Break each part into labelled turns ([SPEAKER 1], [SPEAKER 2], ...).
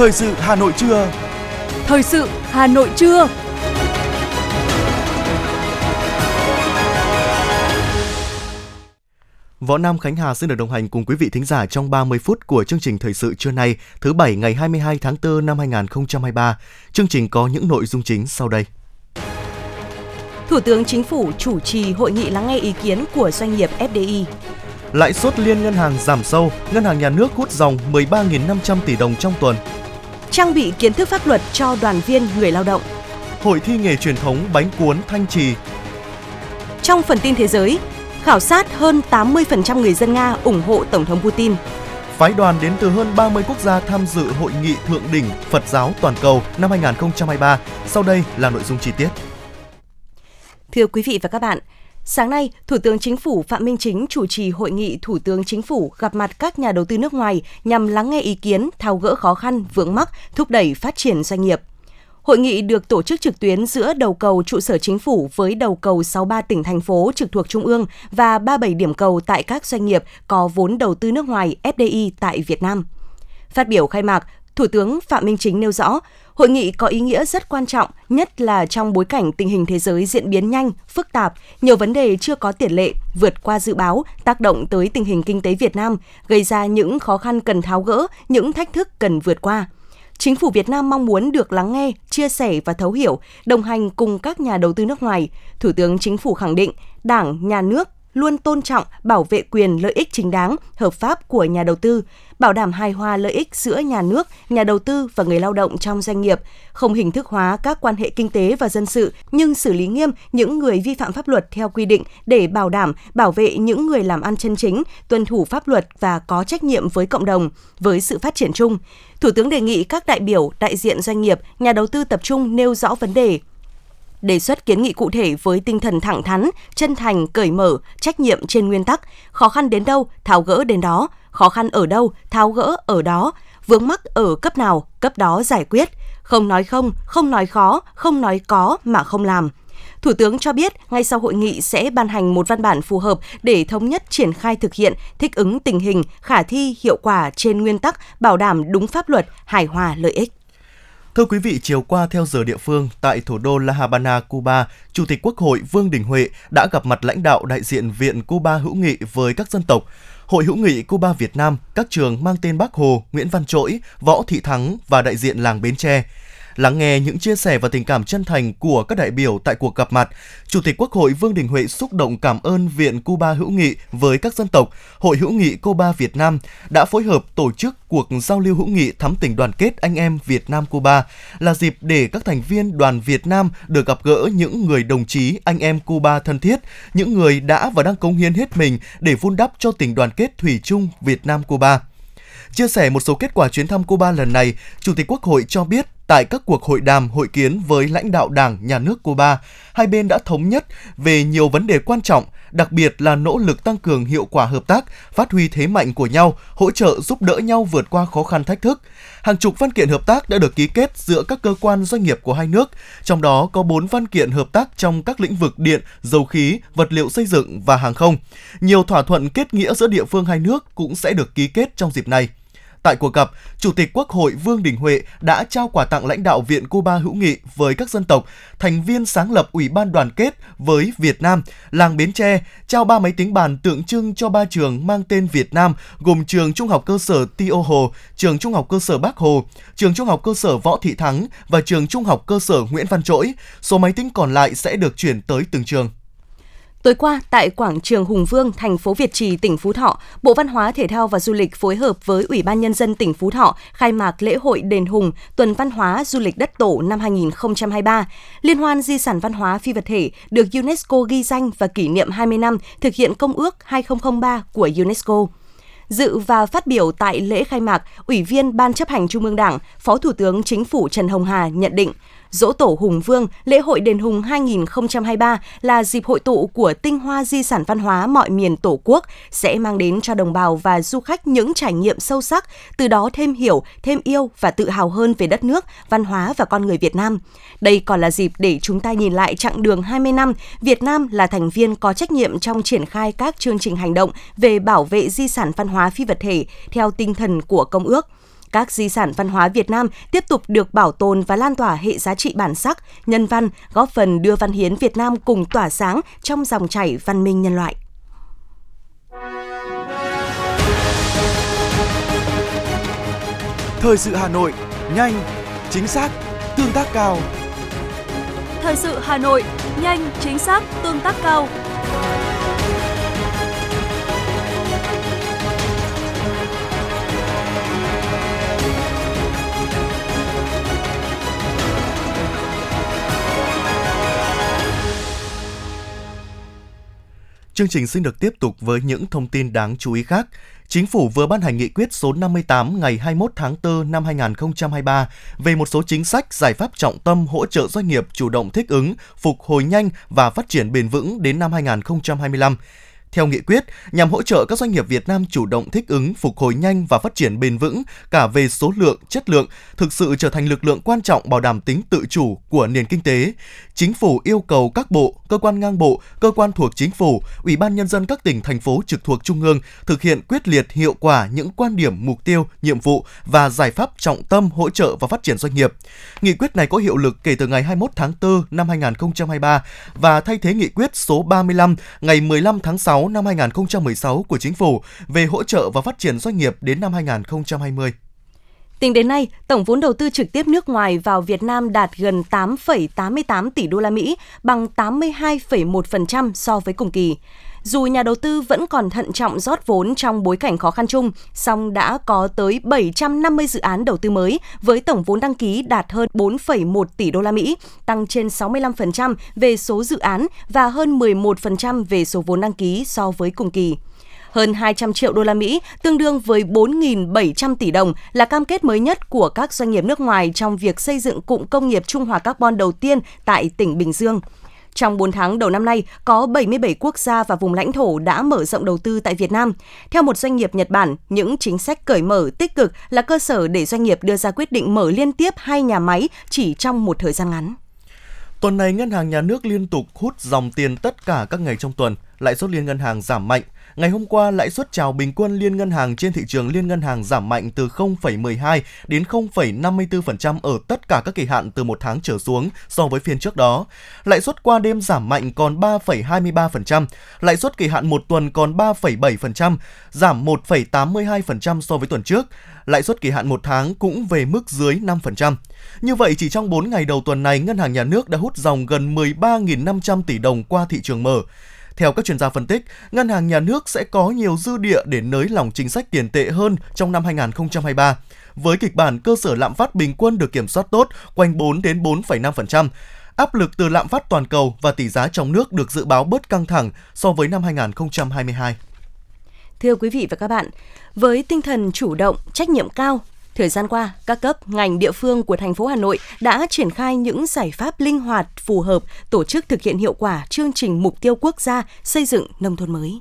[SPEAKER 1] Thời sự Hà Nội trưa.
[SPEAKER 2] Thời sự Hà Nội trưa.
[SPEAKER 1] Võ Nam Khánh Hà xin được đồng hành cùng quý vị thính giả trong 30 phút của chương trình thời sự trưa nay, thứ bảy ngày 22 tháng 4 năm 2023. Chương trình có những nội dung chính sau đây.
[SPEAKER 2] Thủ tướng Chính phủ chủ trì hội nghị lắng nghe ý kiến của doanh nghiệp FDI.
[SPEAKER 1] Lãi suất liên ngân hàng giảm sâu, ngân hàng nhà nước hút dòng 13.500 tỷ đồng trong tuần.
[SPEAKER 2] Trang bị kiến thức pháp luật cho đoàn viên người lao động.
[SPEAKER 1] Hội thi nghề truyền thống bánh cuốn Thanh Trì.
[SPEAKER 2] Trong phần tin thế giới, khảo sát hơn 80% người dân Nga ủng hộ Tổng thống Putin.
[SPEAKER 1] Phái đoàn đến từ hơn 30 quốc gia tham dự hội nghị thượng đỉnh Phật giáo toàn cầu năm 2023. Sau đây là nội dung chi tiết.
[SPEAKER 2] Thưa quý vị và các bạn, Sáng nay, Thủ tướng Chính phủ Phạm Minh Chính chủ trì hội nghị Thủ tướng Chính phủ gặp mặt các nhà đầu tư nước ngoài nhằm lắng nghe ý kiến, tháo gỡ khó khăn, vướng mắc, thúc đẩy phát triển doanh nghiệp. Hội nghị được tổ chức trực tuyến giữa đầu cầu trụ sở chính phủ với đầu cầu 63 tỉnh thành phố trực thuộc Trung ương và 37 điểm cầu tại các doanh nghiệp có vốn đầu tư nước ngoài FDI tại Việt Nam. Phát biểu khai mạc, Thủ tướng Phạm Minh Chính nêu rõ, hội nghị có ý nghĩa rất quan trọng, nhất là trong bối cảnh tình hình thế giới diễn biến nhanh, phức tạp, nhiều vấn đề chưa có tiền lệ, vượt qua dự báo, tác động tới tình hình kinh tế Việt Nam, gây ra những khó khăn cần tháo gỡ, những thách thức cần vượt qua. Chính phủ Việt Nam mong muốn được lắng nghe, chia sẻ và thấu hiểu, đồng hành cùng các nhà đầu tư nước ngoài. Thủ tướng Chính phủ khẳng định, Đảng, Nhà nước luôn tôn trọng, bảo vệ quyền lợi ích chính đáng, hợp pháp của nhà đầu tư, bảo đảm hài hòa lợi ích giữa nhà nước, nhà đầu tư và người lao động trong doanh nghiệp, không hình thức hóa các quan hệ kinh tế và dân sự, nhưng xử lý nghiêm những người vi phạm pháp luật theo quy định để bảo đảm bảo vệ những người làm ăn chân chính, tuân thủ pháp luật và có trách nhiệm với cộng đồng, với sự phát triển chung. Thủ tướng đề nghị các đại biểu, đại diện doanh nghiệp, nhà đầu tư tập trung nêu rõ vấn đề, đề xuất kiến nghị cụ thể với tinh thần thẳng thắn, chân thành, cởi mở, trách nhiệm trên nguyên tắc, khó khăn đến đâu, tháo gỡ đến đó, khó khăn ở đâu, tháo gỡ ở đó, vướng mắc ở cấp nào, cấp đó giải quyết, không nói không, không nói khó, không nói có mà không làm. Thủ tướng cho biết ngay sau hội nghị sẽ ban hành một văn bản phù hợp để thống nhất triển khai thực hiện, thích ứng tình hình, khả thi, hiệu quả trên nguyên tắc bảo đảm đúng pháp luật, hài hòa lợi ích.
[SPEAKER 1] Thưa quý vị, chiều qua theo giờ địa phương, tại thủ đô La Habana, Cuba, Chủ tịch Quốc hội Vương Đình Huệ đã gặp mặt lãnh đạo đại diện Viện Cuba hữu nghị với các dân tộc, Hội hữu nghị Cuba Việt Nam, các trường mang tên Bác Hồ, Nguyễn Văn Trỗi, Võ Thị Thắng và đại diện làng Bến Tre. Lắng nghe những chia sẻ và tình cảm chân thành của các đại biểu tại cuộc gặp mặt, Chủ tịch Quốc hội Vương Đình Huệ xúc động cảm ơn Viện Cuba hữu nghị với các dân tộc, Hội hữu nghị Cuba Việt Nam đã phối hợp tổ chức cuộc giao lưu hữu nghị thắm tình đoàn kết anh em Việt Nam Cuba là dịp để các thành viên đoàn Việt Nam được gặp gỡ những người đồng chí anh em Cuba thân thiết, những người đã và đang cống hiến hết mình để vun đắp cho tình đoàn kết thủy chung Việt Nam Cuba. Chia sẻ một số kết quả chuyến thăm Cuba lần này, Chủ tịch Quốc hội cho biết tại các cuộc hội đàm, hội kiến với lãnh đạo Đảng, Nhà nước Cuba, hai bên đã thống nhất về nhiều vấn đề quan trọng, đặc biệt là nỗ lực tăng cường hiệu quả hợp tác, phát huy thế mạnh của nhau, hỗ trợ giúp đỡ nhau vượt qua khó khăn thách thức. Hàng chục văn kiện hợp tác đã được ký kết giữa các cơ quan doanh nghiệp của hai nước, trong đó có 4 văn kiện hợp tác trong các lĩnh vực điện, dầu khí, vật liệu xây dựng và hàng không. Nhiều thỏa thuận kết nghĩa giữa địa phương hai nước cũng sẽ được ký kết trong dịp này. Tại cuộc gặp, Chủ tịch Quốc hội Vương Đình Huệ đã trao quà tặng lãnh đạo Viện Cuba hữu nghị với các dân tộc, thành viên sáng lập Ủy ban đoàn kết với Việt Nam, làng Bến Tre, trao ba máy tính bàn tượng trưng cho ba trường mang tên Việt Nam gồm trường Trung học cơ sở Tio Hồ, trường Trung học cơ sở bác Hồ, trường Trung học cơ sở Võ Thị Thắng và trường Trung học cơ sở Nguyễn Văn Trỗi. Số máy tính còn lại sẽ được chuyển tới từng trường.
[SPEAKER 2] Tối qua, tại quảng trường Hùng Vương, thành phố Việt Trì, tỉnh Phú Thọ, Bộ Văn hóa, Thể thao và Du lịch phối hợp với Ủy ban Nhân dân tỉnh Phú Thọ khai mạc lễ hội Đền Hùng Tuần Văn hóa Du lịch Đất Tổ năm 2023. Liên hoan di sản văn hóa phi vật thể được UNESCO ghi danh và kỷ niệm 20 năm thực hiện Công ước 2003 của UNESCO. Dự và phát biểu tại lễ khai mạc, Ủy viên Ban chấp hành Trung ương Đảng, Phó Thủ tướng Chính phủ Trần Hồng Hà nhận định, Dỗ Tổ Hùng Vương, lễ hội Đền Hùng 2023 là dịp hội tụ của tinh hoa di sản văn hóa mọi miền Tổ quốc, sẽ mang đến cho đồng bào và du khách những trải nghiệm sâu sắc, từ đó thêm hiểu, thêm yêu và tự hào hơn về đất nước, văn hóa và con người Việt Nam. Đây còn là dịp để chúng ta nhìn lại chặng đường 20 năm, Việt Nam là thành viên có trách nhiệm trong triển khai các chương trình hành động về bảo vệ di sản văn hóa phi vật thể theo tinh thần của Công ước các di sản văn hóa Việt Nam tiếp tục được bảo tồn và lan tỏa hệ giá trị bản sắc, nhân văn, góp phần đưa văn hiến Việt Nam cùng tỏa sáng trong dòng chảy văn minh nhân loại.
[SPEAKER 3] Thời sự Hà Nội, nhanh, chính xác, tương tác cao.
[SPEAKER 4] Thời sự Hà Nội, nhanh, chính xác, tương tác cao.
[SPEAKER 1] Chương trình xin được tiếp tục với những thông tin đáng chú ý khác. Chính phủ vừa ban hành nghị quyết số 58 ngày 21 tháng 4 năm 2023 về một số chính sách, giải pháp trọng tâm hỗ trợ doanh nghiệp chủ động thích ứng, phục hồi nhanh và phát triển bền vững đến năm 2025. Theo nghị quyết, nhằm hỗ trợ các doanh nghiệp Việt Nam chủ động thích ứng, phục hồi nhanh và phát triển bền vững cả về số lượng, chất lượng, thực sự trở thành lực lượng quan trọng bảo đảm tính tự chủ của nền kinh tế. Chính phủ yêu cầu các bộ, cơ quan ngang bộ, cơ quan thuộc chính phủ, Ủy ban nhân dân các tỉnh thành phố trực thuộc trung ương thực hiện quyết liệt hiệu quả những quan điểm, mục tiêu, nhiệm vụ và giải pháp trọng tâm hỗ trợ và phát triển doanh nghiệp. Nghị quyết này có hiệu lực kể từ ngày 21 tháng 4 năm 2023 và thay thế nghị quyết số 35 ngày 15 tháng 6 năm 2016 của Chính phủ về hỗ trợ và phát triển doanh nghiệp đến năm 2020.
[SPEAKER 2] Tính đến nay, tổng vốn đầu tư trực tiếp nước ngoài vào Việt Nam đạt gần 8,88 tỷ đô la Mỹ, bằng 82,1% so với cùng kỳ. Dù nhà đầu tư vẫn còn thận trọng rót vốn trong bối cảnh khó khăn chung, song đã có tới 750 dự án đầu tư mới với tổng vốn đăng ký đạt hơn 4,1 tỷ đô la Mỹ, tăng trên 65% về số dự án và hơn 11% về số vốn đăng ký so với cùng kỳ hơn 200 triệu đô la Mỹ, tương đương với 4.700 tỷ đồng là cam kết mới nhất của các doanh nghiệp nước ngoài trong việc xây dựng cụm công nghiệp trung hòa carbon đầu tiên tại tỉnh Bình Dương. Trong 4 tháng đầu năm nay, có 77 quốc gia và vùng lãnh thổ đã mở rộng đầu tư tại Việt Nam. Theo một doanh nghiệp Nhật Bản, những chính sách cởi mở tích cực là cơ sở để doanh nghiệp đưa ra quyết định mở liên tiếp hai nhà máy chỉ trong một thời gian ngắn.
[SPEAKER 1] Tuần này, Ngân hàng Nhà nước liên tục hút dòng tiền tất cả các ngày trong tuần, lãi suất liên ngân hàng giảm mạnh – Ngày hôm qua, lãi suất chào bình quân liên ngân hàng trên thị trường liên ngân hàng giảm mạnh từ 0,12 đến 0,54% ở tất cả các kỳ hạn từ một tháng trở xuống so với phiên trước đó. Lãi suất qua đêm giảm mạnh còn 3,23%, lãi suất kỳ hạn một tuần còn 3,7%, giảm 1,82% so với tuần trước. Lãi suất kỳ hạn một tháng cũng về mức dưới 5%. Như vậy, chỉ trong 4 ngày đầu tuần này, Ngân hàng Nhà nước đã hút dòng gần 13.500 tỷ đồng qua thị trường mở. Theo các chuyên gia phân tích, ngân hàng nhà nước sẽ có nhiều dư địa để nới lỏng chính sách tiền tệ hơn trong năm 2023. Với kịch bản cơ sở lạm phát bình quân được kiểm soát tốt, quanh 4 đến 4,5%, áp lực từ lạm phát toàn cầu và tỷ giá trong nước được dự báo bớt căng thẳng so với năm 2022.
[SPEAKER 2] Thưa quý vị và các bạn, với tinh thần chủ động, trách nhiệm cao, Thời gian qua, các cấp, ngành địa phương của thành phố Hà Nội đã triển khai những giải pháp linh hoạt, phù hợp, tổ chức thực hiện hiệu quả chương trình mục tiêu quốc gia xây dựng nông thôn mới.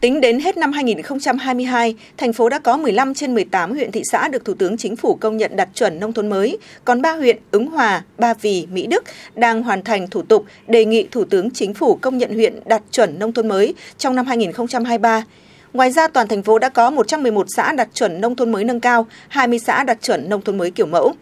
[SPEAKER 5] Tính đến hết năm 2022, thành phố đã có 15 trên 18 huyện thị xã được Thủ tướng Chính phủ công nhận đạt chuẩn nông thôn mới, còn 3 huyện Ứng Hòa, Ba Vì, Mỹ Đức đang hoàn thành thủ tục đề nghị Thủ tướng Chính phủ công nhận huyện đạt chuẩn nông thôn mới trong năm 2023. Ngoài ra, toàn thành phố đã có 111 xã đạt chuẩn nông thôn mới nâng cao, 20 xã đạt chuẩn nông thôn mới kiểu mẫu.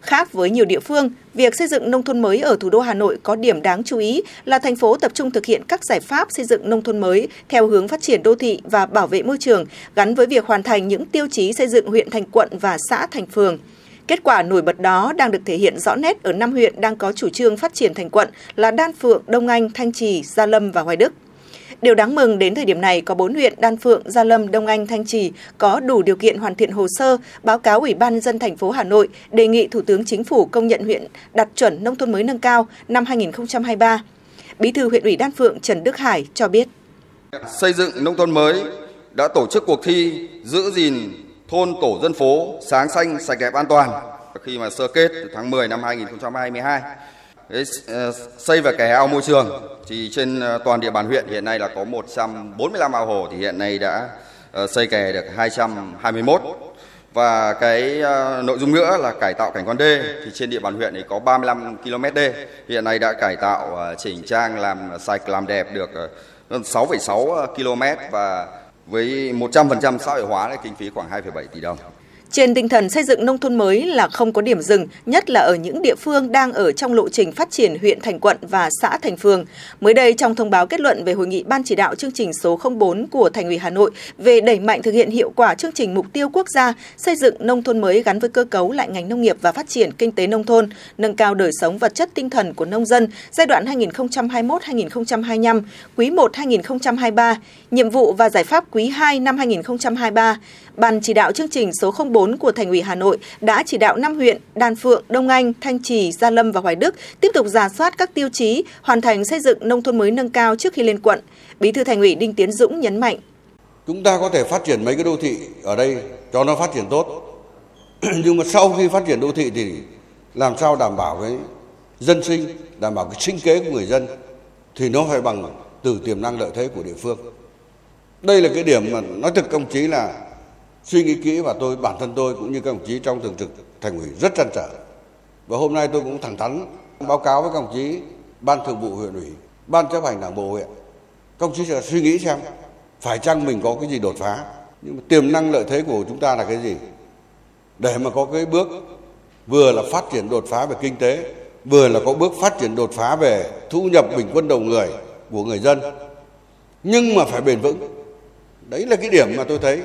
[SPEAKER 5] Khác với nhiều địa phương, việc xây dựng nông thôn mới ở thủ đô Hà Nội có điểm đáng chú ý là thành phố tập trung thực hiện các giải pháp xây dựng nông thôn mới theo hướng phát triển đô thị và bảo vệ môi trường, gắn với việc hoàn thành những tiêu chí xây dựng huyện thành quận và xã thành phường. Kết quả nổi bật đó đang được thể hiện rõ nét ở năm huyện đang có chủ trương phát triển thành quận là Đan Phượng, Đông Anh, Thanh Trì, Gia Lâm và Hoài Đức. Điều đáng mừng đến thời điểm này có 4 huyện Đan Phượng, Gia Lâm, Đông Anh, Thanh Trì có đủ điều kiện hoàn thiện hồ sơ, báo cáo Ủy ban nhân dân thành phố Hà Nội đề nghị Thủ tướng Chính phủ công nhận huyện đạt chuẩn nông thôn mới nâng cao năm 2023. Bí thư huyện ủy Đan Phượng Trần Đức Hải cho biết.
[SPEAKER 6] Xây dựng nông thôn mới đã tổ chức cuộc thi giữ gìn thôn tổ dân phố sáng xanh sạch đẹp an toàn khi mà sơ kết tháng 10 năm 2022 Ờ, xây và kè ao môi trường. Thì trên ờ, toàn địa bàn huyện hiện nay là có 145 ao hồ thì hiện nay đã ờ, xây kè được 221 và cái nội dung nữa là cải tạo cảnh quan đê. Thì trên địa bàn huyện thì có 35 km đê. Hiện nay đã cải tạo chỉnh trang làm sạch làm đẹp được 6,6 km và với 100% xã hội hóa kinh phí khoảng 2,7 tỷ đồng.
[SPEAKER 5] Trên tinh thần xây dựng nông thôn mới là không có điểm dừng, nhất là ở những địa phương đang ở trong lộ trình phát triển huyện thành quận và xã thành phường. Mới đây trong thông báo kết luận về hội nghị ban chỉ đạo chương trình số 04 của Thành ủy Hà Nội về đẩy mạnh thực hiện hiệu quả chương trình mục tiêu quốc gia xây dựng nông thôn mới gắn với cơ cấu lại ngành nông nghiệp và phát triển kinh tế nông thôn, nâng cao đời sống vật chất tinh thần của nông dân giai đoạn 2021-2025, quý 1 2023, nhiệm vụ và giải pháp quý 2 năm 2023. Ban chỉ đạo chương trình số 04 của Thành ủy Hà Nội đã chỉ đạo 5 huyện Đan Phượng, Đông Anh, Thanh Trì, Gia Lâm và Hoài Đức tiếp tục giả soát các tiêu chí, hoàn thành xây dựng nông thôn mới nâng cao trước khi lên quận. Bí thư Thành ủy Đinh Tiến Dũng nhấn mạnh.
[SPEAKER 7] Chúng ta có thể phát triển mấy cái đô thị ở đây cho nó phát triển tốt. Nhưng mà sau khi phát triển đô thị thì làm sao đảm bảo cái dân sinh, đảm bảo cái sinh kế của người dân thì nó phải bằng từ tiềm năng lợi thế của địa phương. Đây là cái điểm mà nói thực công chí là suy nghĩ kỹ và tôi, bản thân tôi cũng như các đồng chí trong thường trực thành ủy rất trăn trở. Và hôm nay tôi cũng thẳng thắn báo cáo với các đồng chí, ban thường vụ huyện ủy, ban chấp hành đảng bộ huyện. Các đồng chí sẽ suy nghĩ xem, phải chăng mình có cái gì đột phá? Nhưng mà tiềm năng lợi thế của chúng ta là cái gì? Để mà có cái bước vừa là phát triển đột phá về kinh tế, vừa là có bước phát triển đột phá về thu nhập bình quân đầu người của người dân. Nhưng mà phải bền vững. Đấy là cái điểm mà tôi thấy.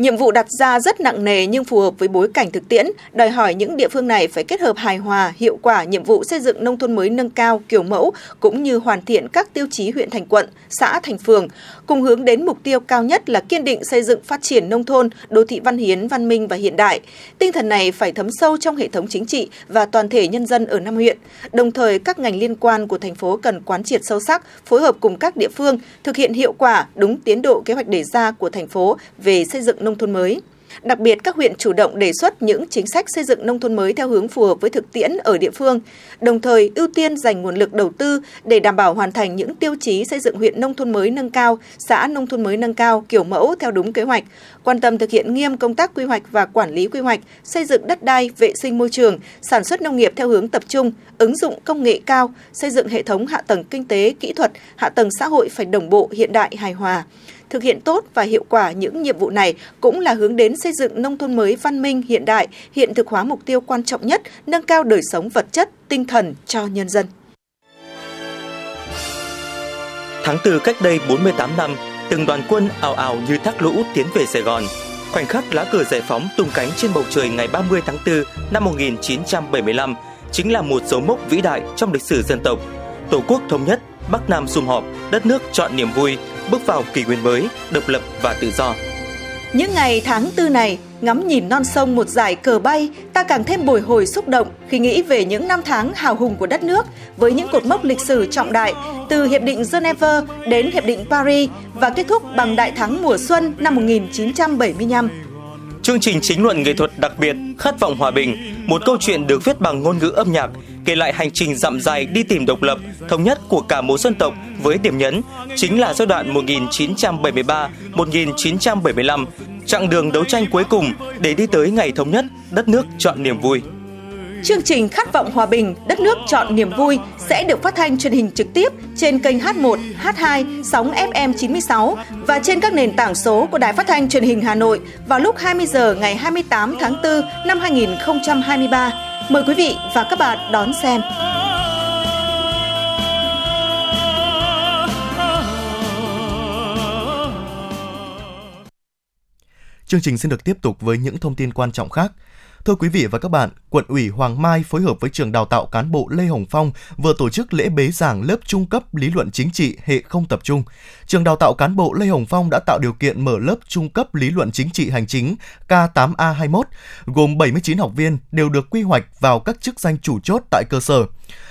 [SPEAKER 5] Nhiệm vụ đặt ra rất nặng nề nhưng phù hợp với bối cảnh thực tiễn, đòi hỏi những địa phương này phải kết hợp hài hòa, hiệu quả nhiệm vụ xây dựng nông thôn mới nâng cao, kiểu mẫu, cũng như hoàn thiện các tiêu chí huyện thành quận, xã thành phường, cùng hướng đến mục tiêu cao nhất là kiên định xây dựng phát triển nông thôn, đô thị văn hiến, văn minh và hiện đại. Tinh thần này phải thấm sâu trong hệ thống chính trị và toàn thể nhân dân ở năm huyện. Đồng thời, các ngành liên quan của thành phố cần quán triệt sâu sắc, phối hợp cùng các địa phương, thực hiện hiệu quả đúng tiến độ kế hoạch đề ra của thành phố về xây dựng nông thôn mới. Đặc biệt, các huyện chủ động đề xuất những chính sách xây dựng nông thôn mới theo hướng phù hợp với thực tiễn ở địa phương, đồng thời ưu tiên dành nguồn lực đầu tư để đảm bảo hoàn thành những tiêu chí xây dựng huyện nông thôn mới nâng cao, xã nông thôn mới nâng cao kiểu mẫu theo đúng kế hoạch, quan tâm thực hiện nghiêm công tác quy hoạch và quản lý quy hoạch, xây dựng đất đai, vệ sinh môi trường, sản xuất nông nghiệp theo hướng tập trung, ứng dụng công nghệ cao, xây dựng hệ thống hạ tầng kinh tế, kỹ thuật, hạ tầng xã hội phải đồng bộ, hiện đại, hài hòa thực hiện tốt và hiệu quả những nhiệm vụ này cũng là hướng đến xây dựng nông thôn mới văn minh hiện đại, hiện thực hóa mục tiêu quan trọng nhất, nâng cao đời sống vật chất, tinh thần cho nhân dân.
[SPEAKER 8] Tháng 4 cách đây 48 năm, từng đoàn quân ào ào như thác lũ tiến về Sài Gòn. Khoảnh khắc lá cờ giải phóng tung cánh trên bầu trời ngày 30 tháng 4 năm 1975 chính là một dấu mốc vĩ đại trong lịch sử dân tộc. Tổ quốc thống nhất, Bắc Nam sum họp, đất nước chọn niềm vui, bước vào kỷ nguyên mới, độc lập và tự do.
[SPEAKER 5] Những ngày tháng tư này, ngắm nhìn non sông một dải cờ bay, ta càng thêm bồi hồi xúc động khi nghĩ về những năm tháng hào hùng của đất nước với những cột mốc lịch sử trọng đại từ Hiệp định Geneva đến Hiệp định Paris và kết thúc bằng đại thắng mùa xuân năm 1975.
[SPEAKER 8] Chương trình chính luận nghệ thuật đặc biệt Khát vọng hòa bình, một câu chuyện được viết bằng ngôn ngữ âm nhạc, kể lại hành trình dặm dài đi tìm độc lập, thống nhất của cả một dân tộc với điểm nhấn chính là giai đoạn 1973-1975, chặng đường đấu tranh cuối cùng để đi tới ngày thống nhất, đất nước chọn niềm vui.
[SPEAKER 5] Chương trình Khát vọng hòa bình, đất nước chọn niềm vui sẽ được phát thanh truyền hình trực tiếp trên kênh H1, H2, sóng FM 96 và trên các nền tảng số của Đài Phát thanh Truyền hình Hà Nội vào lúc 20 giờ ngày 28 tháng 4 năm 2023. Mời quý vị và các bạn đón xem.
[SPEAKER 1] Chương trình xin được tiếp tục với những thông tin quan trọng khác. Thưa quý vị và các bạn, quận ủy Hoàng Mai phối hợp với trường đào tạo cán bộ Lê Hồng Phong vừa tổ chức lễ bế giảng lớp trung cấp lý luận chính trị hệ không tập trung. Trường đào tạo cán bộ Lê Hồng Phong đã tạo điều kiện mở lớp trung cấp lý luận chính trị hành chính K8A21, gồm 79 học viên đều được quy hoạch vào các chức danh chủ chốt tại cơ sở.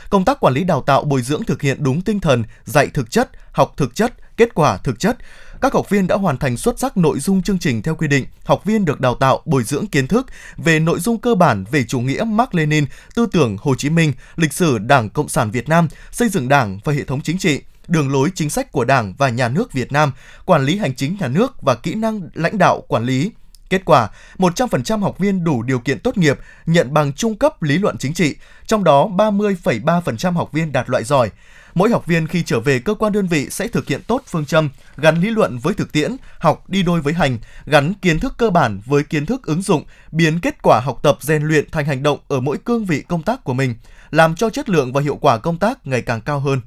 [SPEAKER 1] Công tác quản lý đào tạo bồi dưỡng thực hiện đúng tinh thần dạy thực chất, học thực chất, kết quả thực chất, các học viên đã hoàn thành xuất sắc nội dung chương trình theo quy định. Học viên được đào tạo bồi dưỡng kiến thức về nội dung cơ bản về chủ nghĩa Mark Lenin, tư tưởng Hồ Chí Minh, lịch sử Đảng Cộng sản Việt Nam, xây dựng Đảng và hệ thống chính trị, đường lối chính sách của Đảng và Nhà nước Việt Nam, quản lý hành chính nhà nước và kỹ năng lãnh đạo quản lý Kết quả, 100% học viên đủ điều kiện tốt nghiệp nhận bằng trung cấp lý luận chính trị, trong đó 30,3% học viên đạt loại giỏi. Mỗi học viên khi trở về cơ quan đơn vị sẽ thực hiện tốt phương châm gắn lý luận với thực tiễn, học đi đôi với hành, gắn kiến thức cơ bản với kiến thức ứng dụng, biến kết quả học tập rèn luyện thành hành động ở mỗi cương vị công tác của mình, làm cho chất lượng và hiệu quả công tác ngày càng cao hơn.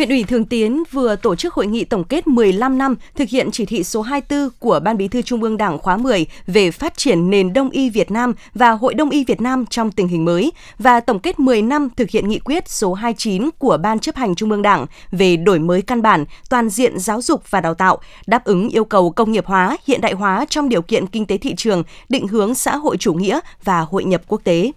[SPEAKER 2] Huyện ủy Thường Tiến vừa tổ chức hội nghị tổng kết 15 năm thực hiện chỉ thị số 24 của Ban Bí thư Trung ương Đảng khóa 10 về phát triển nền đông y Việt Nam và Hội Đông y Việt Nam trong tình hình mới và tổng kết 10 năm thực hiện nghị quyết số 29 của Ban chấp hành Trung ương Đảng về đổi mới căn bản, toàn diện giáo dục và đào tạo, đáp ứng yêu cầu công nghiệp hóa, hiện đại hóa trong điều kiện kinh tế thị trường, định hướng xã hội chủ nghĩa và hội nhập quốc tế.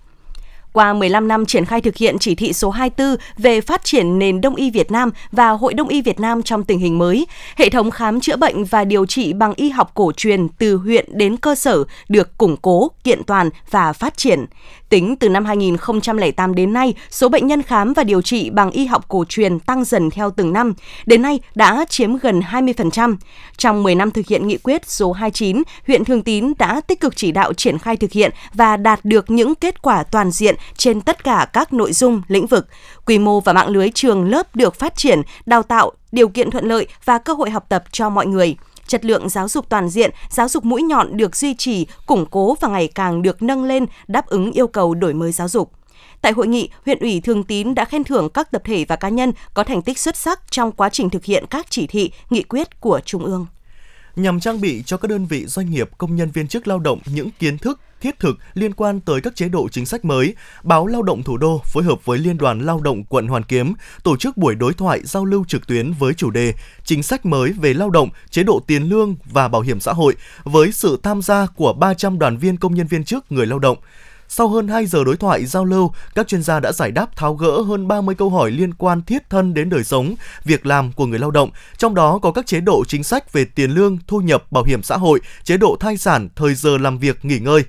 [SPEAKER 2] Qua 15 năm triển khai thực hiện chỉ thị số 24 về phát triển nền đông y Việt Nam và Hội Đông y Việt Nam trong tình hình mới, hệ thống khám chữa bệnh và điều trị bằng y học cổ truyền từ huyện đến cơ sở được củng cố, kiện toàn và phát triển. Tính từ năm 2008 đến nay, số bệnh nhân khám và điều trị bằng y học cổ truyền tăng dần theo từng năm, đến nay đã chiếm gần 20%. Trong 10 năm thực hiện nghị quyết số 29, huyện Thường Tín đã tích cực chỉ đạo triển khai thực hiện và đạt được những kết quả toàn diện trên tất cả các nội dung, lĩnh vực. Quy mô và mạng lưới trường lớp được phát triển, đào tạo, điều kiện thuận lợi và cơ hội học tập cho mọi người chất lượng giáo dục toàn diện, giáo dục mũi nhọn được duy trì, củng cố và ngày càng được nâng lên đáp ứng yêu cầu đổi mới giáo dục. Tại hội nghị, huyện ủy Thường Tín đã khen thưởng các tập thể và cá nhân có thành tích xuất sắc trong quá trình thực hiện các chỉ thị, nghị quyết của Trung ương.
[SPEAKER 1] Nhằm trang bị cho các đơn vị doanh nghiệp, công nhân viên chức lao động những kiến thức, thiết thực liên quan tới các chế độ chính sách mới, báo Lao động Thủ đô phối hợp với Liên đoàn Lao động quận Hoàn Kiếm tổ chức buổi đối thoại giao lưu trực tuyến với chủ đề Chính sách mới về lao động, chế độ tiền lương và bảo hiểm xã hội với sự tham gia của 300 đoàn viên công nhân viên chức người lao động. Sau hơn 2 giờ đối thoại giao lưu, các chuyên gia đã giải đáp tháo gỡ hơn 30 câu hỏi liên quan thiết thân đến đời sống, việc làm của người lao động, trong đó có các chế độ chính sách về tiền lương, thu nhập, bảo hiểm xã hội, chế độ thai sản, thời giờ làm việc, nghỉ ngơi.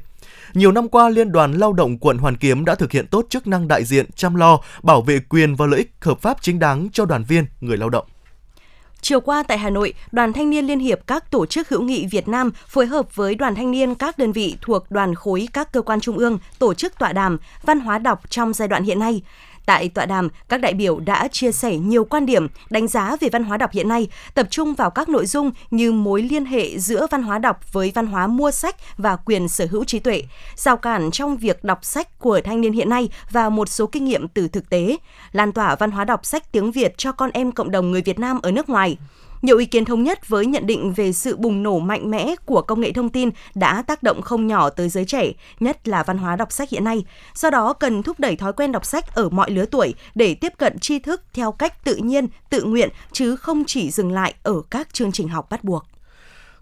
[SPEAKER 1] Nhiều năm qua, Liên đoàn Lao động quận Hoàn Kiếm đã thực hiện tốt chức năng đại diện, chăm lo, bảo vệ quyền và lợi ích hợp pháp chính đáng cho đoàn viên, người lao động.
[SPEAKER 2] Chiều qua tại Hà Nội, Đoàn Thanh niên Liên hiệp các tổ chức hữu nghị Việt Nam phối hợp với Đoàn Thanh niên các đơn vị thuộc đoàn khối các cơ quan trung ương tổ chức tọa đàm văn hóa đọc trong giai đoạn hiện nay. Tại tọa đàm, các đại biểu đã chia sẻ nhiều quan điểm, đánh giá về văn hóa đọc hiện nay, tập trung vào các nội dung như mối liên hệ giữa văn hóa đọc với văn hóa mua sách và quyền sở hữu trí tuệ, rào cản trong việc đọc sách của thanh niên hiện nay và một số kinh nghiệm từ thực tế, lan tỏa văn hóa đọc sách tiếng Việt cho con em cộng đồng người Việt Nam ở nước ngoài. Nhiều ý kiến thống nhất với nhận định về sự bùng nổ mạnh mẽ của công nghệ thông tin đã tác động không nhỏ tới giới trẻ, nhất là văn hóa đọc sách hiện nay. Do đó, cần thúc đẩy thói quen đọc sách ở mọi lứa tuổi để tiếp cận tri thức theo cách tự nhiên, tự nguyện, chứ không chỉ dừng lại ở các chương trình học bắt buộc.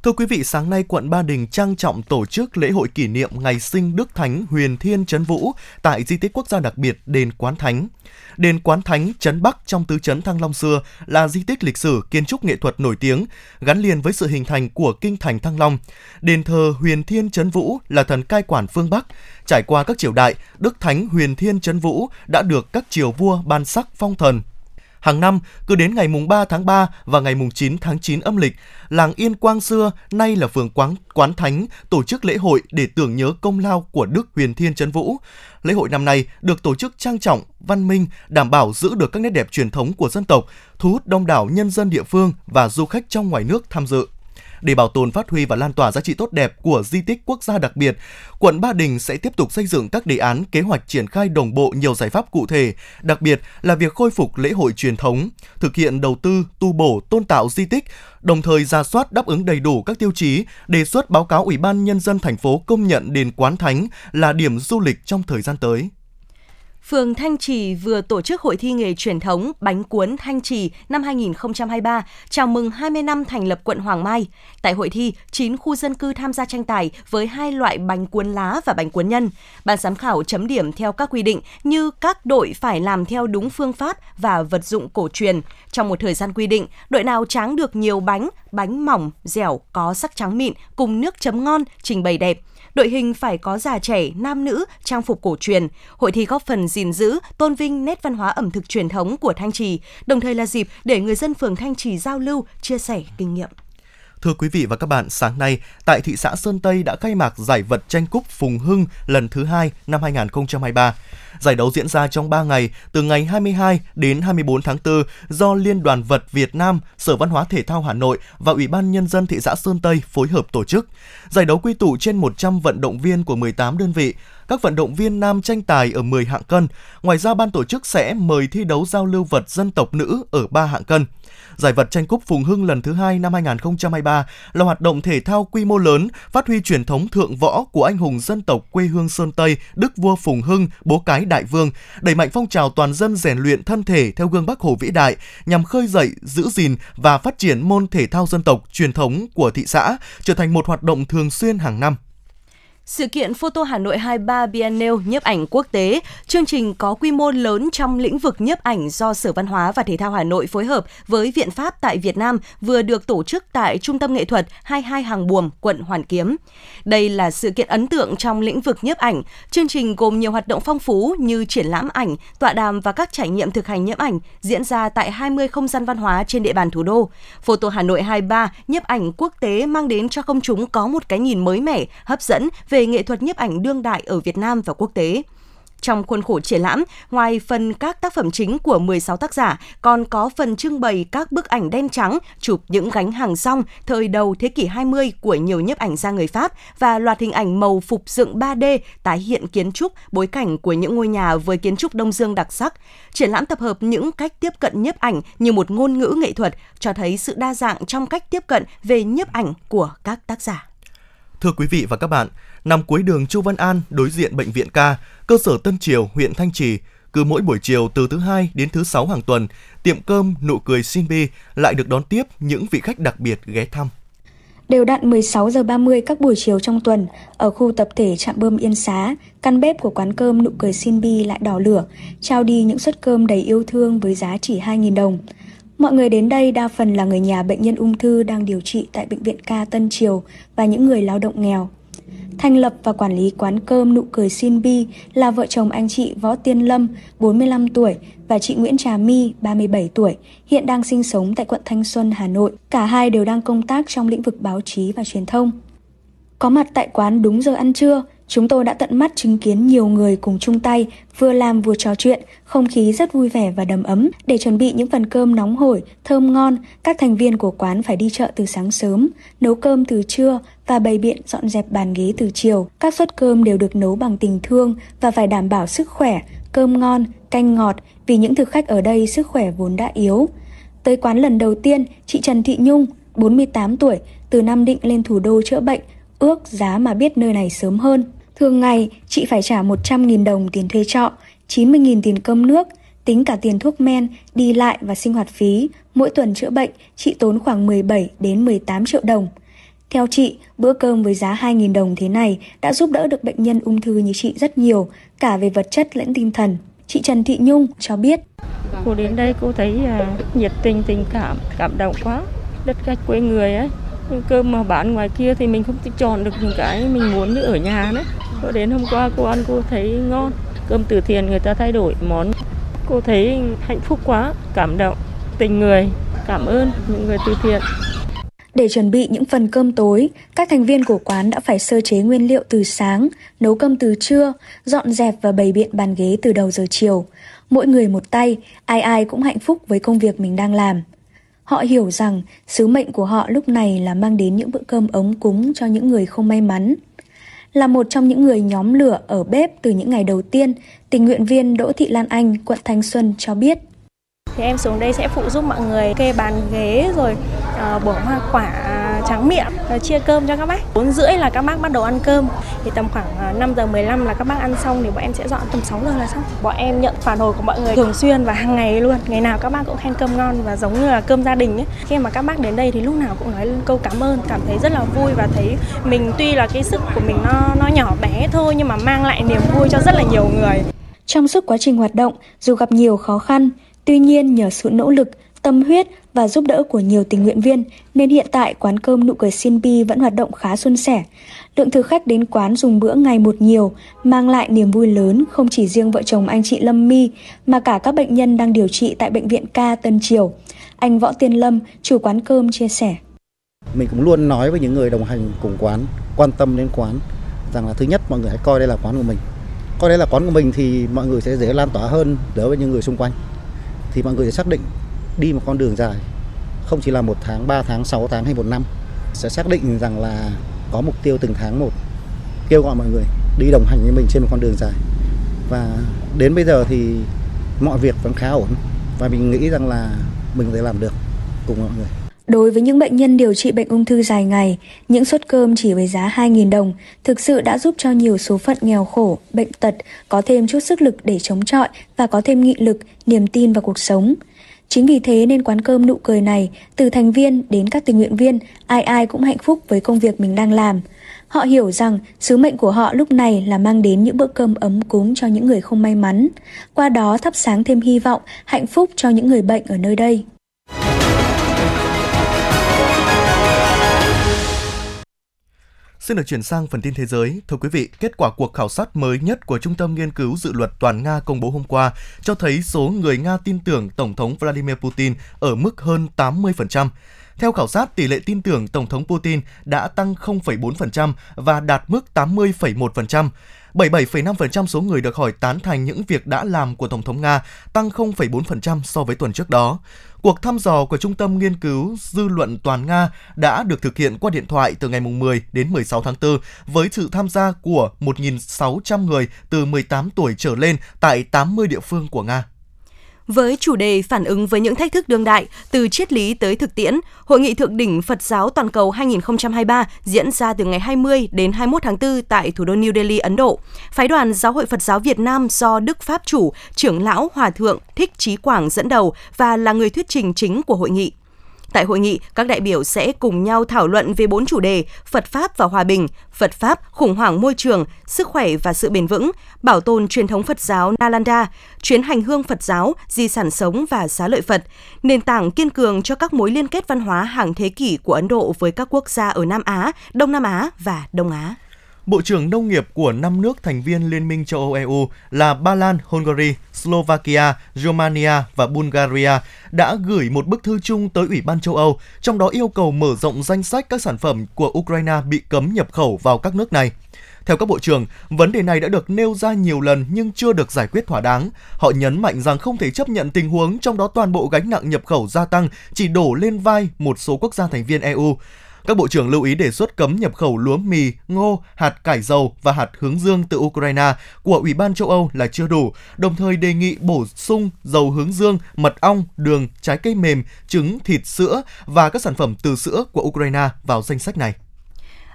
[SPEAKER 1] Thưa quý vị, sáng nay quận Ba Đình trang trọng tổ chức lễ hội kỷ niệm ngày sinh Đức Thánh Huyền Thiên Trấn Vũ tại di tích quốc gia đặc biệt Đền Quán Thánh. Đền Quán Thánh Trấn Bắc trong tứ trấn Thăng Long xưa là di tích lịch sử kiến trúc nghệ thuật nổi tiếng, gắn liền với sự hình thành của kinh thành Thăng Long. Đền thờ Huyền Thiên Trấn Vũ là thần cai quản phương Bắc. Trải qua các triều đại, Đức Thánh Huyền Thiên Trấn Vũ đã được các triều vua ban sắc phong thần Hàng năm, cứ đến ngày mùng 3 tháng 3 và ngày mùng 9 tháng 9 âm lịch, làng Yên Quang xưa, nay là phường Quán, Quán Thánh, tổ chức lễ hội để tưởng nhớ công lao của Đức Huyền Thiên Trấn Vũ. Lễ hội năm nay được tổ chức trang trọng, văn minh, đảm bảo giữ được các nét đẹp truyền thống của dân tộc, thu hút đông đảo nhân dân địa phương và du khách trong ngoài nước tham dự. Để bảo tồn phát huy và lan tỏa giá trị tốt đẹp của di tích quốc gia đặc biệt, quận Ba Đình sẽ tiếp tục xây dựng các đề án kế hoạch triển khai đồng bộ nhiều giải pháp cụ thể, đặc biệt là việc khôi phục lễ hội truyền thống, thực hiện đầu tư, tu bổ, tôn tạo di tích, đồng thời ra soát đáp ứng đầy đủ các tiêu chí, đề xuất báo cáo Ủy ban Nhân dân thành phố công nhận đền Quán Thánh là điểm du lịch trong thời gian tới
[SPEAKER 2] phường Thanh Trì vừa tổ chức hội thi nghề truyền thống bánh cuốn Thanh Trì năm 2023, chào mừng 20 năm thành lập quận Hoàng Mai. Tại hội thi, 9 khu dân cư tham gia tranh tài với hai loại bánh cuốn lá và bánh cuốn nhân. Ban giám khảo chấm điểm theo các quy định như các đội phải làm theo đúng phương pháp và vật dụng cổ truyền. Trong một thời gian quy định, đội nào tráng được nhiều bánh, bánh mỏng, dẻo, có sắc trắng mịn cùng nước chấm ngon, trình bày đẹp đội hình phải có già trẻ, nam nữ, trang phục cổ truyền. Hội thi góp phần gìn giữ, tôn vinh nét văn hóa ẩm thực truyền thống của Thanh Trì, đồng thời là dịp để người dân phường Thanh Trì giao lưu, chia sẻ kinh nghiệm.
[SPEAKER 1] Thưa quý vị và các bạn, sáng nay tại thị xã Sơn Tây đã khai mạc giải vật tranh cúp Phùng Hưng lần thứ hai năm 2023. Giải đấu diễn ra trong 3 ngày, từ ngày 22 đến 24 tháng 4 do Liên đoàn vật Việt Nam, Sở Văn hóa Thể thao Hà Nội và Ủy ban Nhân dân thị xã Sơn Tây phối hợp tổ chức. Giải đấu quy tụ trên 100 vận động viên của 18 đơn vị, các vận động viên nam tranh tài ở 10 hạng cân. Ngoài ra ban tổ chức sẽ mời thi đấu giao lưu vật dân tộc nữ ở 3 hạng cân. Giải vật tranh cúp Phùng Hưng lần thứ hai năm 2023 là hoạt động thể thao quy mô lớn, phát huy truyền thống thượng võ của anh hùng dân tộc quê hương Sơn Tây, Đức vua Phùng Hưng, bố cái đại vương, đẩy mạnh phong trào toàn dân rèn luyện thân thể theo gương Bắc Hồ vĩ đại nhằm khơi dậy, giữ gìn và phát triển môn thể thao dân tộc truyền thống của thị xã trở thành một hoạt động thường xuyên hàng năm.
[SPEAKER 2] Sự kiện Photo Hà Nội 23 Biennial nhiếp ảnh quốc tế, chương trình có quy mô lớn trong lĩnh vực nhiếp ảnh do Sở Văn hóa và Thể thao Hà Nội phối hợp với Viện Pháp tại Việt Nam vừa được tổ chức tại Trung tâm Nghệ thuật 22 Hàng Buồm, quận Hoàn Kiếm. Đây là sự kiện ấn tượng trong lĩnh vực nhiếp ảnh. Chương trình gồm nhiều hoạt động phong phú như triển lãm ảnh, tọa đàm và các trải nghiệm thực hành nhiếp ảnh diễn ra tại 20 không gian văn hóa trên địa bàn thủ đô. Photo Hà Nội 23 nhiếp ảnh quốc tế mang đến cho công chúng có một cái nhìn mới mẻ, hấp dẫn về nghệ thuật nhiếp ảnh đương đại ở Việt Nam và quốc tế. Trong khuôn khổ triển lãm, ngoài phần các tác phẩm chính của 16 tác giả, còn có phần trưng bày các bức ảnh đen trắng chụp những gánh hàng rong thời đầu thế kỷ 20 của nhiều nhiếp ảnh gia người Pháp và loạt hình ảnh màu phục dựng 3D tái hiện kiến trúc, bối cảnh của những ngôi nhà với kiến trúc Đông Dương đặc sắc. Triển lãm tập hợp những cách tiếp cận nhiếp ảnh như một ngôn ngữ nghệ thuật, cho thấy sự đa dạng trong cách tiếp cận về nhiếp ảnh của các tác giả.
[SPEAKER 1] Thưa quý vị và các bạn, nằm cuối đường Chu Văn An đối diện bệnh viện Ca, cơ sở Tân Triều, huyện Thanh Trì, cứ mỗi buổi chiều từ thứ hai đến thứ sáu hàng tuần, tiệm cơm nụ cười Sinbi lại được đón tiếp những vị khách đặc biệt ghé thăm.
[SPEAKER 9] Đều đặn 16 giờ 30 các buổi chiều trong tuần, ở khu tập thể trạm bơm Yên Xá, căn bếp của quán cơm nụ cười Sinbi lại đỏ lửa, trao đi những suất cơm đầy yêu thương với giá chỉ 2.000 đồng. Mọi người đến đây đa phần là người nhà bệnh nhân ung thư đang điều trị tại Bệnh viện Ca Tân Triều và những người lao động nghèo. Thành lập và quản lý quán cơm Nụ Cười Xin Bi là vợ chồng anh chị Võ Tiên Lâm, 45 tuổi và chị Nguyễn Trà My, 37 tuổi, hiện đang sinh sống tại quận Thanh Xuân, Hà Nội. Cả hai đều đang công tác trong lĩnh vực báo chí và truyền thông. Có mặt tại quán đúng giờ ăn trưa, Chúng tôi đã tận mắt chứng kiến nhiều người cùng chung tay, vừa làm vừa trò chuyện, không khí rất vui vẻ và đầm ấm. Để chuẩn bị những phần cơm nóng hổi, thơm ngon, các thành viên của quán phải đi chợ từ sáng sớm, nấu cơm từ trưa và bày biện dọn dẹp bàn ghế từ chiều. Các suất cơm đều được nấu bằng tình thương và phải đảm bảo sức khỏe, cơm ngon, canh ngọt vì những thực khách ở đây sức khỏe vốn đã yếu. Tới quán lần đầu tiên, chị Trần Thị Nhung, 48 tuổi, từ Nam Định lên thủ đô chữa bệnh, ước giá mà biết nơi này sớm hơn. Thường ngày, chị phải trả 100.000 đồng tiền thuê trọ, 90.000 tiền cơm nước, tính cả tiền thuốc men, đi lại và sinh hoạt phí. Mỗi tuần chữa bệnh, chị tốn khoảng 17 đến 18 triệu đồng. Theo chị, bữa cơm với giá 2.000 đồng thế này đã giúp đỡ được bệnh nhân ung thư như chị rất nhiều, cả về vật chất lẫn tinh thần. Chị Trần Thị Nhung cho biết.
[SPEAKER 10] Cô đến đây cô thấy uh, nhiệt tình, tình cảm, cảm động quá. Đất khách quê người ấy, cơm mà bán ngoài kia thì mình không thể chọn được những cái mình muốn ở nhà nữa cô đến hôm qua cô ăn cô thấy ngon cơm từ thiện người ta thay đổi món cô thấy hạnh phúc quá cảm động tình người cảm ơn những người từ thiện
[SPEAKER 9] để chuẩn bị những phần cơm tối, các thành viên của quán đã phải sơ chế nguyên liệu từ sáng, nấu cơm từ trưa, dọn dẹp và bày biện bàn ghế từ đầu giờ chiều. Mỗi người một tay, ai ai cũng hạnh phúc với công việc mình đang làm. Họ hiểu rằng sứ mệnh của họ lúc này là mang đến những bữa cơm ống cúng cho những người không may mắn. Là một trong những người nhóm lửa ở bếp từ những ngày đầu tiên, tình nguyện viên Đỗ Thị Lan Anh, quận Thanh Xuân cho biết.
[SPEAKER 11] Thì em xuống đây sẽ phụ giúp mọi người kê bàn ghế rồi uh, bổ hoa quả ờ, trắng miệng và chia cơm cho các bác. 4 rưỡi là các bác bắt đầu ăn cơm. Thì tầm khoảng ờ, 5 giờ 15 là các bác ăn xong thì bọn em sẽ dọn tầm 6 giờ là xong. Bọn em nhận phản hồi của mọi người thường xuyên và hàng ngày luôn. Ngày nào các bác cũng khen cơm ngon và giống như là cơm gia đình ấy. Khi mà các bác đến đây thì lúc nào cũng nói câu cảm ơn, cảm thấy rất là vui và thấy mình tuy là cái sức của mình nó nó nhỏ bé thôi nhưng mà mang lại niềm vui cho rất là nhiều người.
[SPEAKER 9] Trong suốt quá trình hoạt động, dù gặp nhiều khó khăn, tuy nhiên nhờ sự nỗ lực, tâm huyết và giúp đỡ của nhiều tình nguyện viên nên hiện tại quán cơm nụ cười Sinbi vẫn hoạt động khá suôn sẻ. Lượng thực khách đến quán dùng bữa ngày một nhiều, mang lại niềm vui lớn không chỉ riêng vợ chồng anh chị Lâm My mà cả các bệnh nhân đang điều trị tại bệnh viện Ca Tân Triều. Anh Võ Tiên Lâm, chủ quán cơm chia sẻ.
[SPEAKER 12] Mình cũng luôn nói với những người đồng hành cùng quán, quan tâm đến quán rằng là thứ nhất mọi người hãy coi đây là quán của mình. Coi đây là quán của mình thì mọi người sẽ dễ lan tỏa hơn đối với những người xung quanh. Thì mọi người sẽ xác định đi một con đường dài, không chỉ là một tháng, 3 tháng, 6 tháng hay một năm. Sẽ xác định rằng là có mục tiêu từng tháng một, kêu gọi mọi người đi đồng hành với mình trên một con đường dài. Và đến bây giờ thì mọi việc vẫn khá ổn và mình nghĩ rằng là mình có thể làm được cùng mọi người.
[SPEAKER 9] Đối với những bệnh nhân điều trị bệnh ung thư dài ngày, những suất cơm chỉ với giá 2.000 đồng thực sự đã giúp cho nhiều số phận nghèo khổ, bệnh tật có thêm chút sức lực để chống chọi và có thêm nghị lực, niềm tin vào cuộc sống. Chính vì thế nên quán cơm nụ cười này, từ thành viên đến các tình nguyện viên, ai ai cũng hạnh phúc với công việc mình đang làm. Họ hiểu rằng sứ mệnh của họ lúc này là mang đến những bữa cơm ấm cúng cho những người không may mắn, qua đó thắp sáng thêm hy vọng, hạnh phúc cho những người bệnh ở nơi đây.
[SPEAKER 1] Xin được chuyển sang phần tin thế giới. Thưa quý vị, kết quả cuộc khảo sát mới nhất của Trung tâm Nghiên cứu Dự luật Toàn Nga công bố hôm qua cho thấy số người Nga tin tưởng Tổng thống Vladimir Putin ở mức hơn 80%. Theo khảo sát, tỷ lệ tin tưởng Tổng thống Putin đã tăng 0,4% và đạt mức 80,1%. 77,5% số người được hỏi tán thành những việc đã làm của Tổng thống Nga, tăng 0,4% so với tuần trước đó. Cuộc thăm dò của Trung tâm Nghiên cứu Dư luận Toàn Nga đã được thực hiện qua điện thoại từ ngày 10 đến 16 tháng 4 với sự tham gia của 1.600 người từ 18 tuổi trở lên tại 80 địa phương của Nga.
[SPEAKER 2] Với chủ đề phản ứng với những thách thức đương đại, từ triết lý tới thực tiễn, Hội nghị Thượng đỉnh Phật giáo Toàn cầu 2023 diễn ra từ ngày 20 đến 21 tháng 4 tại thủ đô New Delhi, Ấn Độ. Phái đoàn Giáo hội Phật giáo Việt Nam do Đức Pháp chủ, trưởng lão Hòa thượng Thích Trí Quảng dẫn đầu và là người thuyết trình chính của hội nghị. Tại hội nghị, các đại biểu sẽ cùng nhau thảo luận về bốn chủ đề Phật Pháp và Hòa bình, Phật Pháp, khủng hoảng môi trường, sức khỏe và sự bền vững, bảo tồn truyền thống Phật giáo Nalanda, chuyến hành hương Phật giáo, di sản sống và xá lợi Phật, nền tảng kiên cường cho các mối liên kết văn hóa hàng thế kỷ của Ấn Độ với các quốc gia ở Nam Á, Đông Nam Á và Đông Á.
[SPEAKER 1] Bộ trưởng Nông nghiệp của năm nước thành viên Liên minh châu Âu EU là Ba Lan, Hungary, Slovakia, Romania và Bulgaria đã gửi một bức thư chung tới Ủy ban châu Âu, trong đó yêu cầu mở rộng danh sách các sản phẩm của Ukraine bị cấm nhập khẩu vào các nước này. Theo các bộ trưởng, vấn đề này đã được nêu ra nhiều lần nhưng chưa được giải quyết thỏa đáng. Họ nhấn mạnh rằng không thể chấp nhận tình huống trong đó toàn bộ gánh nặng nhập khẩu gia tăng chỉ đổ lên vai một số quốc gia thành viên EU. Các bộ trưởng lưu ý đề xuất cấm nhập khẩu lúa mì, ngô, hạt cải dầu và hạt hướng dương từ Ukraine của Ủy ban châu Âu là chưa đủ, đồng thời đề nghị bổ sung dầu hướng dương, mật ong, đường, trái cây mềm, trứng, thịt, sữa và các sản phẩm từ sữa của Ukraine vào danh sách này.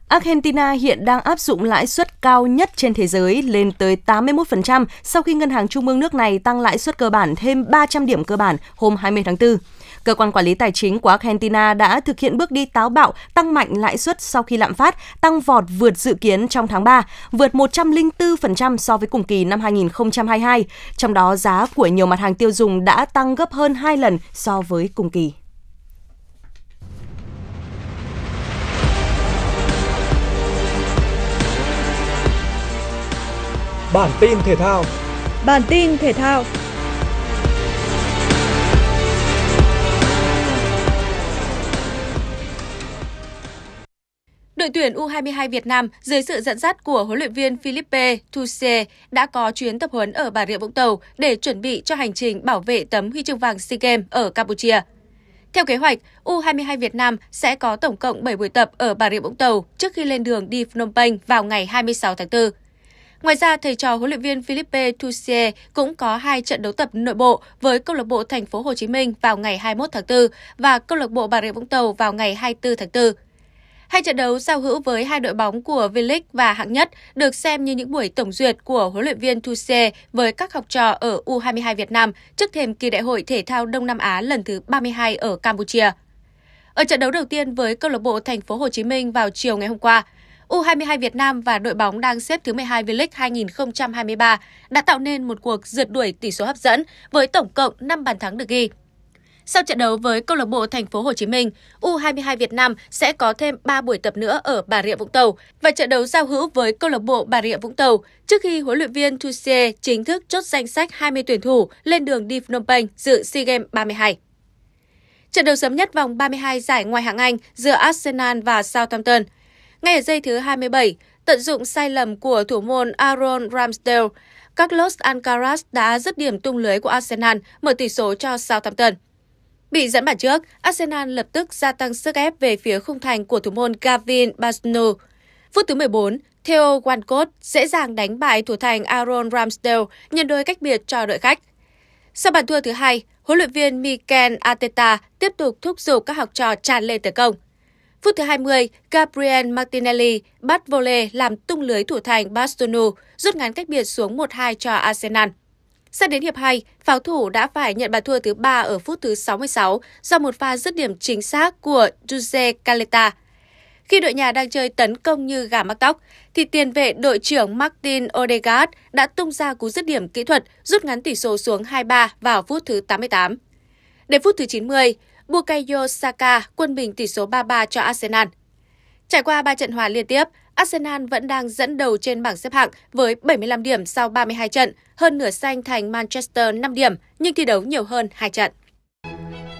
[SPEAKER 2] Argentina hiện đang áp dụng lãi suất cao nhất trên thế giới lên tới 81% sau khi ngân hàng trung ương nước này tăng lãi suất cơ bản thêm 300 điểm cơ bản hôm 20 tháng 4. Cơ quan quản lý tài chính của Argentina đã thực hiện bước đi táo bạo tăng mạnh lãi suất sau khi lạm phát tăng vọt vượt dự kiến trong tháng 3, vượt 104% so với cùng kỳ năm 2022. Trong đó, giá của nhiều mặt hàng tiêu dùng đã tăng gấp hơn 2 lần so với cùng kỳ.
[SPEAKER 3] Bản tin thể thao
[SPEAKER 4] Bản tin thể thao Đội tuyển U22 Việt Nam dưới sự dẫn dắt của huấn luyện viên Philippe Thuse đã có chuyến tập huấn ở Bà Rịa Vũng Tàu để chuẩn bị cho hành trình bảo vệ tấm huy chương vàng SEA Games ở Campuchia. Theo kế hoạch, U22 Việt Nam sẽ có tổng cộng 7 buổi tập ở Bà Rịa Vũng Tàu trước khi lên đường đi Phnom Penh vào ngày 26 tháng 4. Ngoài ra, thầy trò huấn luyện viên Philippe Toussier cũng có hai trận đấu tập nội bộ với câu lạc bộ Thành phố Hồ Chí Minh vào ngày 21 tháng 4 và câu lạc bộ Bà Rịa Vũng Tàu vào ngày 24 tháng 4. Hai trận đấu giao hữu với hai đội bóng của V-League và hạng nhất được xem như những buổi tổng duyệt của huấn luyện viên Tuse với các học trò ở U22 Việt Nam trước thềm kỳ đại hội thể thao Đông Nam Á lần thứ 32 ở Campuchia. Ở trận đấu đầu tiên với câu lạc bộ Thành phố Hồ Chí Minh vào chiều ngày hôm qua, U22 Việt Nam và đội bóng đang xếp thứ 12 V-League 2023 đã tạo nên một cuộc rượt đuổi tỷ số hấp dẫn với tổng cộng 5 bàn thắng được ghi. Sau trận đấu với câu lạc bộ Thành phố Hồ Chí Minh, U22 Việt Nam sẽ có thêm 3 buổi tập nữa ở Bà Rịa Vũng Tàu và trận đấu giao hữu với câu lạc bộ Bà Rịa Vũng Tàu trước khi huấn luyện viên Tuchel chính thức chốt danh sách 20 tuyển thủ lên đường đi Phnom Penh dự SEA Games 32. Trận đấu sớm nhất vòng 32 giải ngoại hạng Anh giữa Arsenal và Southampton. Ngay ở giây thứ 27, tận dụng sai lầm của thủ môn Aaron Ramsdale, Carlos Alcaraz đã dứt điểm tung lưới của Arsenal, mở tỷ số cho Southampton. Bị dẫn bàn trước, Arsenal lập tức gia tăng sức ép về phía khung thành của thủ môn Gavin Basnu. Phút thứ 14, Theo Walcott dễ dàng đánh bại thủ thành Aaron Ramsdale nhân đôi cách biệt cho đội khách. Sau bàn thua thứ hai, huấn luyện viên Mikel Arteta tiếp tục thúc giục các học trò tràn lên tấn công. Phút thứ 20, Gabriel Martinelli bắt volley làm tung lưới thủ thành Bastonu, rút ngắn cách biệt xuống 1-2 cho Arsenal. Sang đến hiệp 2, pháo thủ đã phải nhận bàn thua thứ 3 ở phút thứ 66 do một pha dứt điểm chính xác của Jose Caleta. Khi đội nhà đang chơi tấn công như gà mắc tóc, thì tiền vệ đội trưởng Martin Odegaard đã tung ra cú dứt điểm kỹ thuật rút ngắn tỷ số xuống 2-3 vào phút thứ 88. Đến phút thứ 90, Bukayo Saka quân bình tỷ số 3-3 cho Arsenal. Trải qua 3 trận hòa liên tiếp, Arsenal vẫn đang dẫn đầu trên bảng xếp hạng với 75 điểm sau 32 trận, hơn nửa xanh thành Manchester 5 điểm nhưng thi đấu nhiều hơn 2 trận.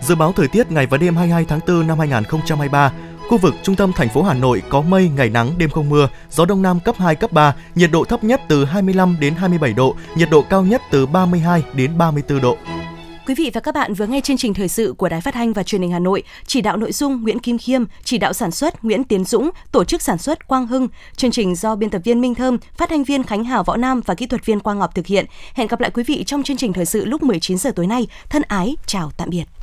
[SPEAKER 1] Dự báo thời tiết ngày và đêm 22 tháng 4 năm 2023, Khu vực trung tâm thành phố Hà Nội có mây, ngày nắng, đêm không mưa, gió đông nam cấp 2, cấp 3, nhiệt độ thấp nhất từ 25 đến 27 độ, nhiệt độ cao nhất từ 32 đến 34 độ.
[SPEAKER 2] Quý vị và các bạn vừa nghe chương trình thời sự của Đài Phát thanh và Truyền hình Hà Nội, chỉ đạo nội dung Nguyễn Kim Khiêm, chỉ đạo sản xuất Nguyễn Tiến Dũng, tổ chức sản xuất Quang Hưng. Chương trình do biên tập viên Minh Thơm, phát thanh viên Khánh Hảo Võ Nam và kỹ thuật viên Quang Ngọc thực hiện. Hẹn gặp lại quý vị trong chương trình thời sự lúc 19 giờ tối nay. Thân ái, chào tạm biệt.